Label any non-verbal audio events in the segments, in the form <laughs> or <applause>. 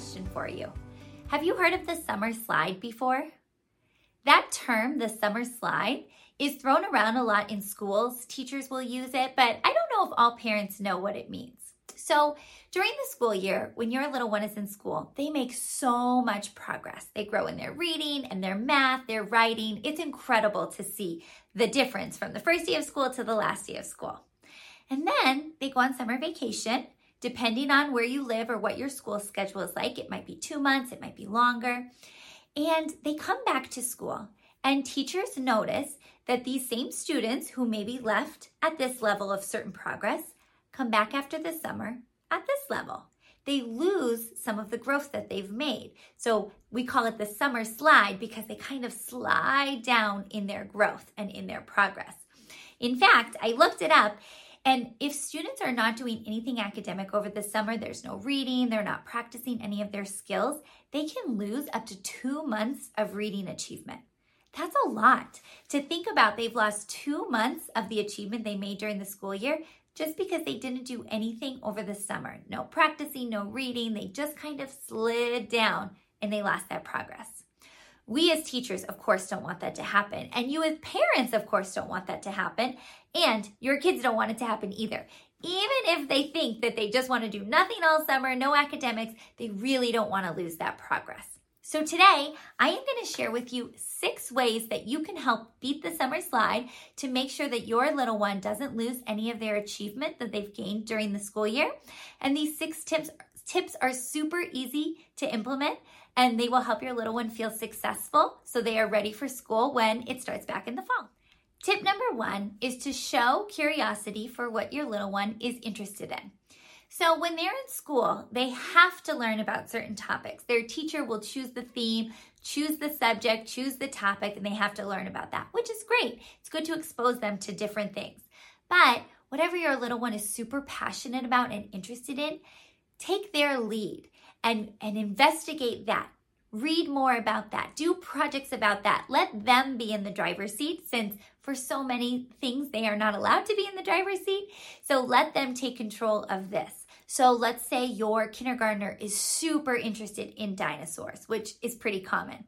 question for you. Have you heard of the summer slide before? That term, the summer slide, is thrown around a lot in schools. Teachers will use it, but I don't know if all parents know what it means. So, during the school year, when your little one is in school, they make so much progress. They grow in their reading and their math, their writing. It's incredible to see the difference from the first day of school to the last day of school. And then they go on summer vacation depending on where you live or what your school schedule is like. It might be two months, it might be longer. And they come back to school, and teachers notice that these same students who maybe left at this level of certain progress come back after the summer at this level. They lose some of the growth that they've made. So we call it the summer slide because they kind of slide down in their growth and in their progress. In fact, I looked it up and if students are not doing anything academic over the summer, there's no reading, they're not practicing any of their skills, they can lose up to two months of reading achievement. That's a lot to think about. They've lost two months of the achievement they made during the school year just because they didn't do anything over the summer. No practicing, no reading. They just kind of slid down and they lost that progress. We as teachers, of course, don't want that to happen. And you as parents, of course, don't want that to happen. And your kids don't want it to happen either. Even if they think that they just want to do nothing all summer, no academics, they really don't want to lose that progress. So today, I am going to share with you six ways that you can help beat the summer slide to make sure that your little one doesn't lose any of their achievement that they've gained during the school year. And these six tips tips are super easy to implement and they will help your little one feel successful so they are ready for school when it starts back in the fall. Tip number one is to show curiosity for what your little one is interested in. So, when they're in school, they have to learn about certain topics. Their teacher will choose the theme, choose the subject, choose the topic, and they have to learn about that, which is great. It's good to expose them to different things. But whatever your little one is super passionate about and interested in, take their lead and, and investigate that. Read more about that. Do projects about that. Let them be in the driver's seat since for so many things they are not allowed to be in the driver's seat. So let them take control of this. So let's say your kindergartner is super interested in dinosaurs, which is pretty common.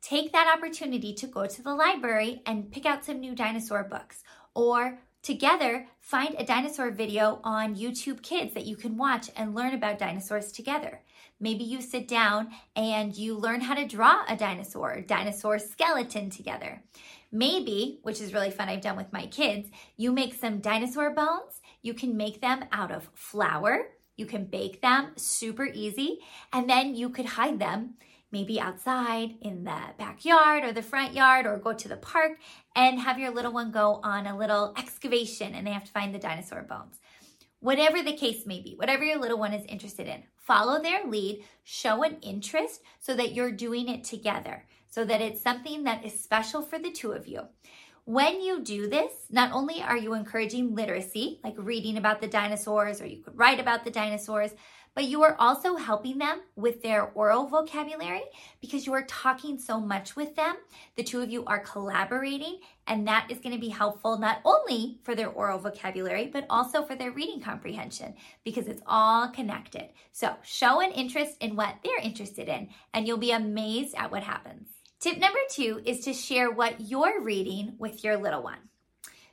Take that opportunity to go to the library and pick out some new dinosaur books or Together, find a dinosaur video on YouTube Kids that you can watch and learn about dinosaurs together. Maybe you sit down and you learn how to draw a dinosaur, dinosaur skeleton together. Maybe, which is really fun, I've done with my kids, you make some dinosaur bones. You can make them out of flour. You can bake them super easy, and then you could hide them maybe outside in the backyard or the front yard or go to the park and have your little one go on a little excavation and they have to find the dinosaur bones. Whatever the case may be, whatever your little one is interested in, follow their lead, show an interest so that you're doing it together, so that it's something that is special for the two of you. When you do this, not only are you encouraging literacy, like reading about the dinosaurs, or you could write about the dinosaurs, but you are also helping them with their oral vocabulary because you are talking so much with them. The two of you are collaborating, and that is going to be helpful not only for their oral vocabulary, but also for their reading comprehension because it's all connected. So show an interest in what they're interested in, and you'll be amazed at what happens. Tip number two is to share what you're reading with your little one.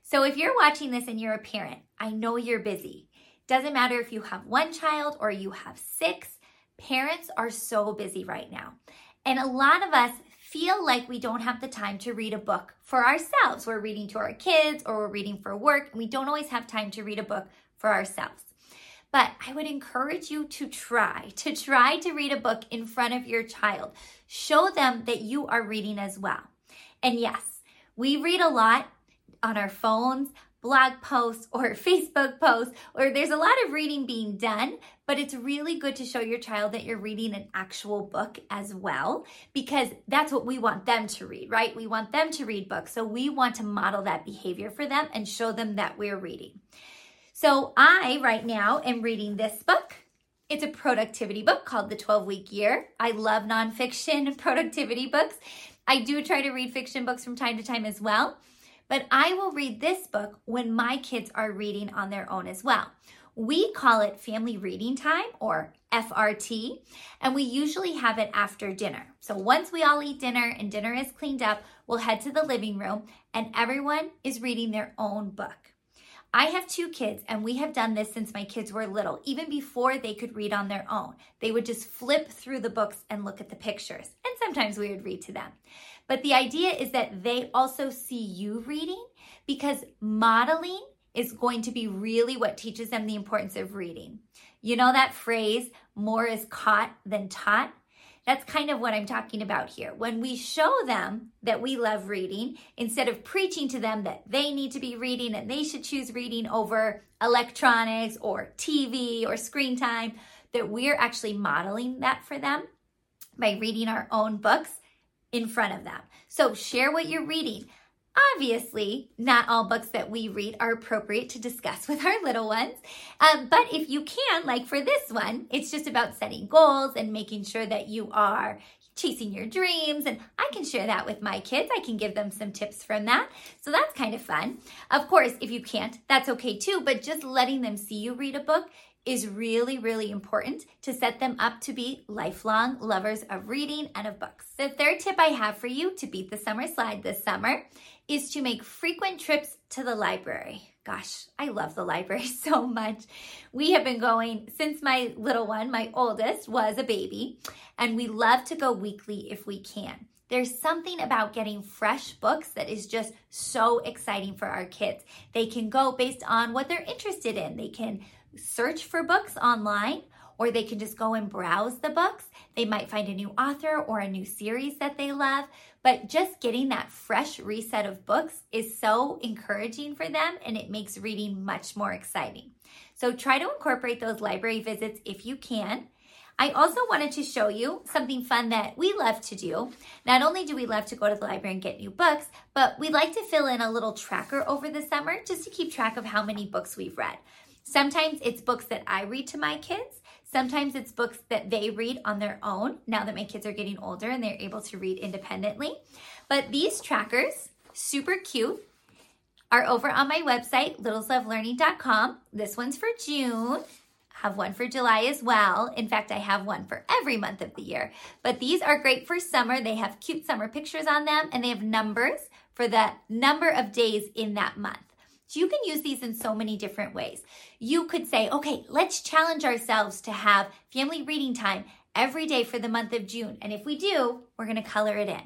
So if you're watching this and you're a parent, I know you're busy. Doesn't matter if you have one child or you have six, parents are so busy right now. And a lot of us feel like we don't have the time to read a book for ourselves. We're reading to our kids or we're reading for work, and we don't always have time to read a book for ourselves. But I would encourage you to try, to try to read a book in front of your child. Show them that you are reading as well. And yes, we read a lot on our phones, blog posts, or <laughs> Facebook posts, or there's a lot of reading being done, but it's really good to show your child that you're reading an actual book as well, because that's what we want them to read, right? We want them to read books. So we want to model that behavior for them and show them that we're reading. So I, right now, am reading this book. It's a productivity book called The 12 Week Year. I love nonfiction <laughs> productivity books. I do try to read fiction books from time to time as well. But I will read this book when my kids are reading on their own as well. We call it family reading time or FRT, and we usually have it after dinner. So once we all eat dinner and dinner is cleaned up, we'll head to the living room and everyone is reading their own book. I have two kids, and we have done this since my kids were little, even before they could read on their own. They would just flip through the books and look at the pictures, and sometimes we would read to them. But the idea is that they also see you reading because modeling is going to be really what teaches them the importance of reading. You know that phrase, more is caught than taught? That's kind of what I'm talking about here. When we show them that we love reading, instead of preaching to them that they need to be reading and they should choose reading over electronics or TV or screen time, that we're actually modeling that for them by reading our own books in front of them. So share what you're reading. Obviously, not all books that we read are appropriate to discuss <laughs> with our little ones. Um, but if you can, like for this one, it's just about setting goals and making sure that you are chasing your dreams. And I can share that with my kids. I can give them some tips from that. So that's kind of fun. Of course, if you can't, that's okay too. But just letting them see you read a book is really, really important to set them up to be lifelong lovers of reading and of books. The third tip I have for you to beat the summer slide this summer is to make frequent trips to the library. Gosh, I love the library <laughs> so much. We have been going since my little one, my oldest, was a baby, and we love to go weekly if we can. There's something about getting fresh books that is just so exciting for our kids. They can go based on what they're interested in. They can search for books online or they can just go and browse the books. They might find a new author or a new series that they love, but just getting that fresh reset of books is so encouraging for them and it makes reading much more exciting. So try to incorporate those library visits if you can. I also wanted to show you something fun that we love to do. Not only do we love to go to the library and get new books, but we like to fill in a little tracker over the summer just to keep track of how many books we've read. Sometimes it's books that I read to my kids. Sometimes it's books that they read on their own now that my kids are getting older and they're able to read independently. But these trackers, super cute, are over on my website, littleslovelearning.com. This one's for June. Have one for July as well. In fact, I have one for every month of the year. But these are great for summer. They have cute summer pictures on them and they have numbers for the number of days in that month. So you can use these in so many different ways. You could say, okay, let's challenge ourselves to have family reading time every day for the month of June. And if we do, we're going to color it in.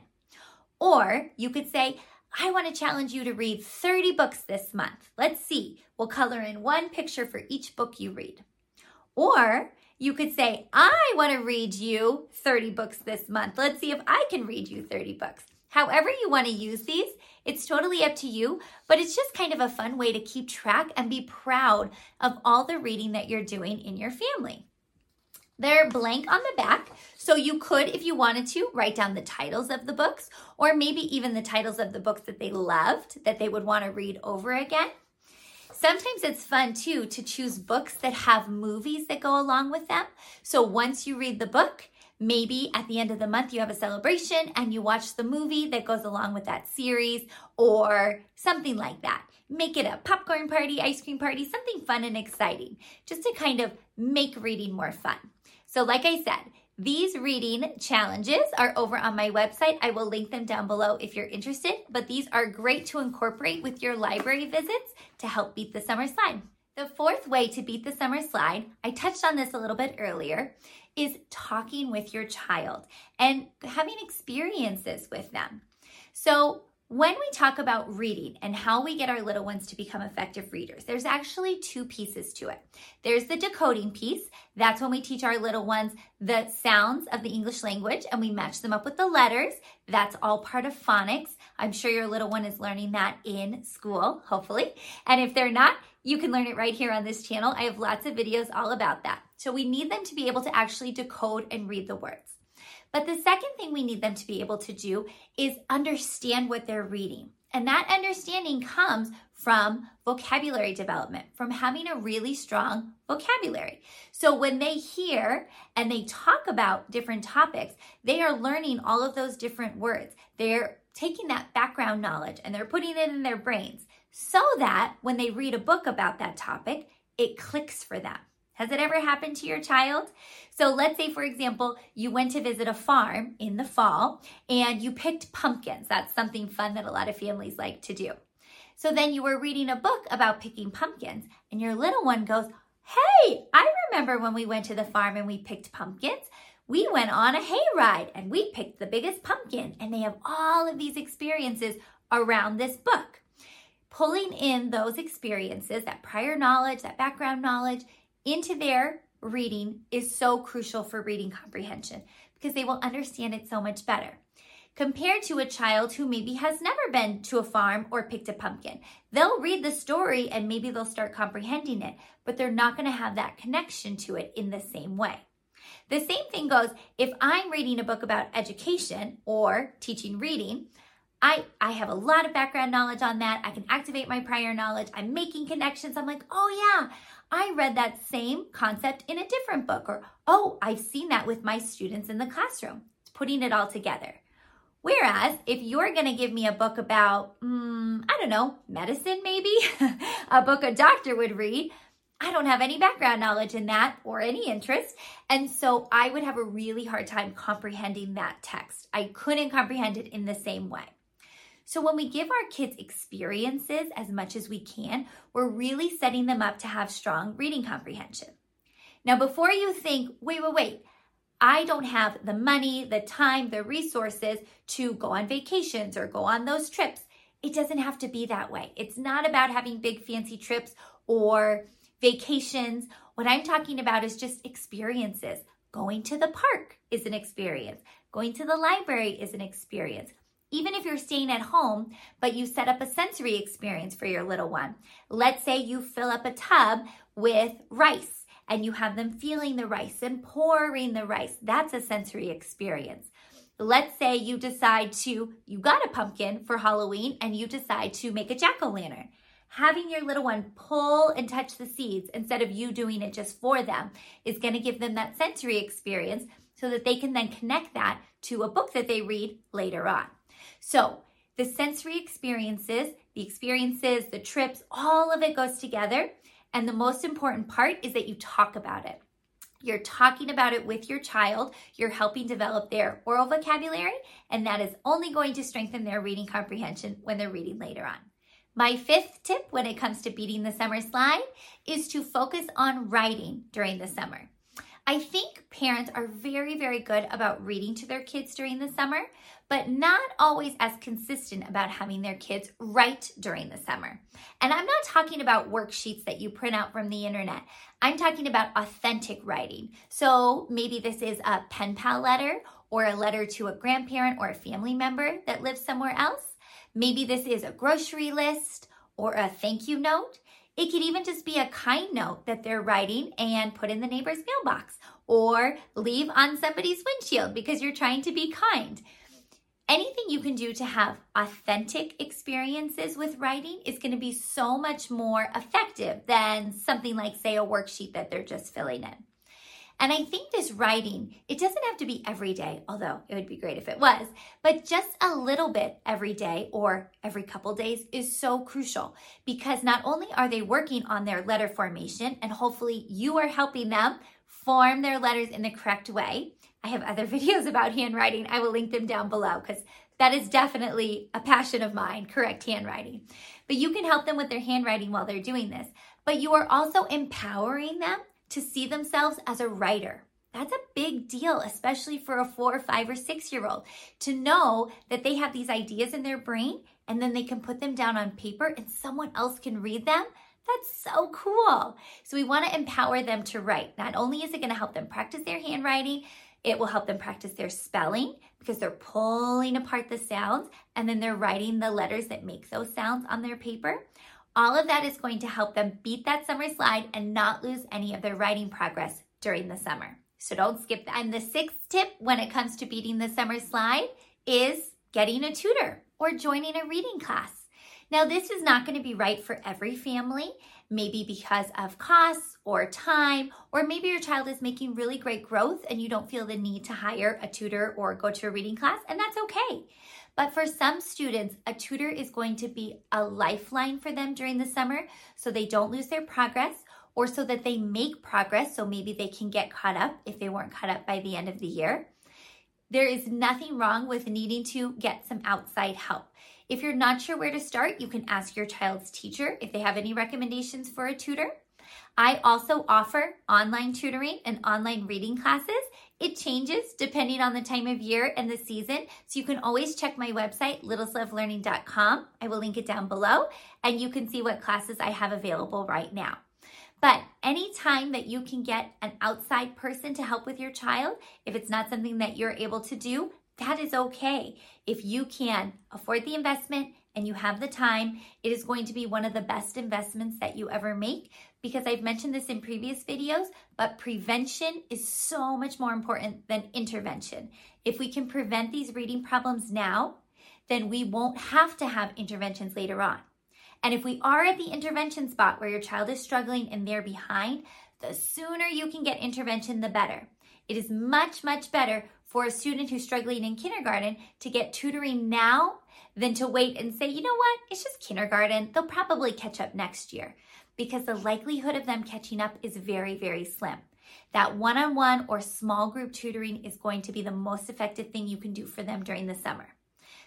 Or you could say, I want to challenge you to read 30 books this month. Let's see. We'll color in one picture for each book you read. Or you could say, I want to read you 30 books this month. Let's see if I can read you 30 books. However, you want to use these, it's totally up to you, but it's just kind of a fun way to keep track and be proud of all the reading that you're doing in your family. They're blank on the back, so you could, if you wanted to, write down the titles of the books, or maybe even the titles of the books that they loved that they would want to read over again. Sometimes it's fun too to choose books that have movies that go along with them. So once you read the book, Maybe at the end of the month you have a celebration and you watch the movie that goes along with that series or something like that. Make it a popcorn party, ice cream party, something fun and exciting, just to kind of make reading more fun. So, like I said, these reading challenges are over on my website. I will link them down below if you're interested, but these are great to incorporate with your library visits to help beat the summer slide. The fourth way to beat the summer slide, I touched on this a little bit earlier, is talking with your child and having experiences with them. So, when we talk about reading and how we get our little ones to become effective readers, there's actually two pieces to it. There's the decoding piece. That's when we teach our little ones the sounds of the English language and we match them up with the letters. That's all part of phonics. I'm sure your little one is learning that in school, hopefully. And if they're not, you can learn it right here on this channel. I have lots of videos all about that. So we need them to be able to actually decode and read the words. But the second thing we need them to be able to do is understand what they're reading. And that understanding comes from vocabulary development, from having a really strong vocabulary. So when they hear and they talk about different topics, they are learning all of those different words. They're taking that background knowledge and they're putting it in their brains so that when they read a book about that topic, it clicks for them. Has it ever happened to your child? So let's say, for example, you went to visit a farm in the fall and you picked pumpkins. That's something fun that a lot of families like to do. So then you were reading a book about picking pumpkins and your little one goes, Hey, I remember when we went to the farm and we picked pumpkins. We went on a hayride and we picked the biggest pumpkin. And they have all of these experiences around this book. Pulling in those experiences, that prior knowledge, that background knowledge, into their reading is so crucial for reading comprehension because they will understand it so much better. Compared to a child who maybe has never been to a farm or picked a pumpkin. They'll read the story and maybe they'll start comprehending it, but they're not going to have that connection to it in the same way. The same thing goes if I'm reading a book about education or teaching reading. I, I have a lot of background knowledge on that. I can activate my prior knowledge. I'm making connections. I'm like, oh yeah, I read that same concept in a different book, or oh, I've seen that with my students in the classroom. It's putting it all together. Whereas if you're going to give me a book about, um, I don't know, medicine maybe, <laughs> a book a doctor would read, I don't have any background knowledge in that or any interest. And so I would have a really hard time comprehending that text. I couldn't comprehend it in the same way. So when we give our kids experiences as much as we can, we're really setting them up to have strong reading comprehension. Now, before you think, wait, wait, wait, I don't have the money, the time, the resources to go on vacations or go on those trips. It doesn't have to be that way. It's not about having big fancy trips or vacations. What I'm talking about is just experiences. Going to the park is an experience. Going to the library is an experience even if you're staying at home, but you set up a sensory experience for your little one. Let's say you fill up a tub with rice and you have them feeling the rice and pouring the rice. That's a sensory experience. Let's say you decide to, you got a pumpkin for Halloween and you decide to make a jack o' lantern. Having your little one pull and touch the seeds instead of you doing it just for them is going to give them that sensory experience so that they can then connect that to a book that they read later on. So, the sensory experiences, the experiences, the trips, all of it goes together. And the most important part is that you talk about it. You're talking about it with your child. You're helping develop their oral vocabulary, and that is only going to strengthen their reading comprehension when they're reading later on. My fifth tip when it comes to beating the summer slide is to focus on writing during the summer. I think parents are very, very good about reading to their kids during the summer, but not always as consistent about having their kids write during the summer. And I'm not talking about worksheets that you print out from the internet. I'm talking about authentic writing. So maybe this is a pen pal letter or a letter to a grandparent or a family member that lives somewhere else. Maybe this is a grocery list or a thank you note. It could even just be a kind note that they're writing and put in the neighbor's mailbox or leave on somebody's windshield because you're trying to be kind. Anything you can do to have authentic experiences with writing is going to be so much more effective than something like, say, a worksheet that they're just filling in. And I think this writing, it doesn't have to be every day, although it would be great if it was, but just a little bit every day or every couple days is so crucial because not only are they working on their letter formation and hopefully you are helping them form their letters in the correct way. I have other <laughs> videos about handwriting. I will link them down below because that is definitely a passion of mine, correct handwriting. But you can help them with their handwriting while they're doing this. But you are also empowering them to see themselves as a writer. That's a big deal, especially for a four, or five, or six year old to know that they have these ideas in their brain and then they can put them down on paper and someone else can read them. That's so cool. So we want to empower them to write. Not only is it going to help them practice their handwriting, it will help them practice their spelling because they're pulling apart the sounds and then they're writing the letters that make those sounds on their paper. All of that is going to help them beat that summer slide and not lose any of their writing progress during the summer. So don't skip that. And the sixth tip when it comes to beating the summer slide is getting a tutor or joining a reading class. Now, this is not going to be right for every family, maybe because of costs or time, or maybe your child is making really great growth and you don't feel the need to hire a tutor or go to a reading class, and that's okay. But for some students, a tutor is going to be a lifeline for them during the summer so they don't lose their progress or so that they make progress so maybe they can get caught up if they weren't caught up by the end of the year. There is nothing wrong with needing to get some outside help. If you're not sure where to start, you can ask your child's teacher if they have any recommendations for a tutor. I also offer online tutoring and online reading classes. It changes depending on the time of year and the season. So you can always check my website, littleslovelearning.com. I will link it down below and you can see what classes I have available right now. But anytime that you can get an outside person to help with your child, if it's not something that you're able to do, that is okay. If you can afford the investment and you have the time, it is going to be one of the best investments that you ever make because I've mentioned this in previous videos, but prevention is so much more important than intervention. If we can prevent these reading problems now, then we won't have to have interventions later on. And if we are at the intervention spot where your child is struggling and they're behind, the sooner you can get intervention, the better. It is much, much better for a student who's struggling in kindergarten to get tutoring now than to wait and say, you know what, it's just kindergarten. They'll probably catch up next year because the likelihood of them catching up is very, very slim. That one on one or small group tutoring is going to be the most effective thing you can do for them during the summer.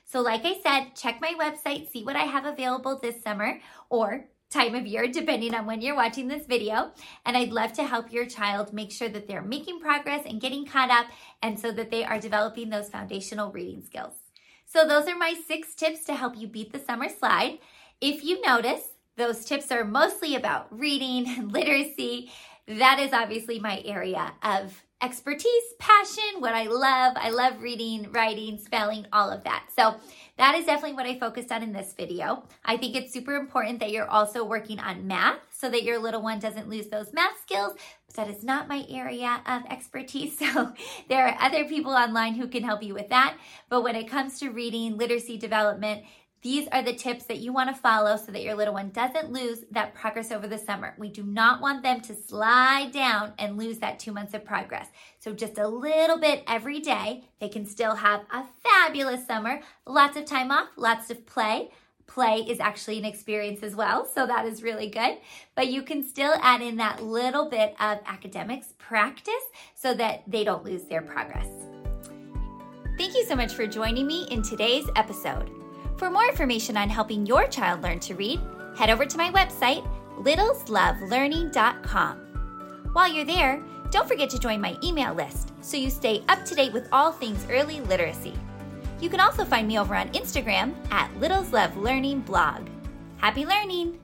So, like I said, check my website, see what I have available this summer, or time of year, depending on when you're watching this video. And I'd love to help your child make sure that they're making progress and getting caught up, and so that they are developing those foundational reading skills. So, those are my six tips to help you beat the summer slide. If you notice, those tips are mostly about reading and <laughs> literacy. That is obviously my area of expertise, passion, what I love. I love reading, writing, spelling, all of that. So that is definitely what I focused on in this video. I think it's super important that you're also working on math so that your little one doesn't lose those math skills. That is not my area of expertise. <laughs> So there are other people online who can help you with that. But when it comes to reading, literacy development, these are the tips that you want to follow so that your little one doesn't lose that progress over the summer. We do not want them to slide down and lose that two months of progress. So, just a little bit every day, they can still have a fabulous summer, lots of time off, lots of play. Play is actually an experience as well, so that is really good. But you can still add in that little bit of academics practice so that they don't lose their progress. Thank you so much for joining me in today's episode. For more information on helping your child learn to read, head over to my website, littleslovelearning.com. While you're there, don't forget to join my email list so you stay up to date with all things early literacy. You can also find me over on Instagram at Littles Love Learning Blog. Happy learning!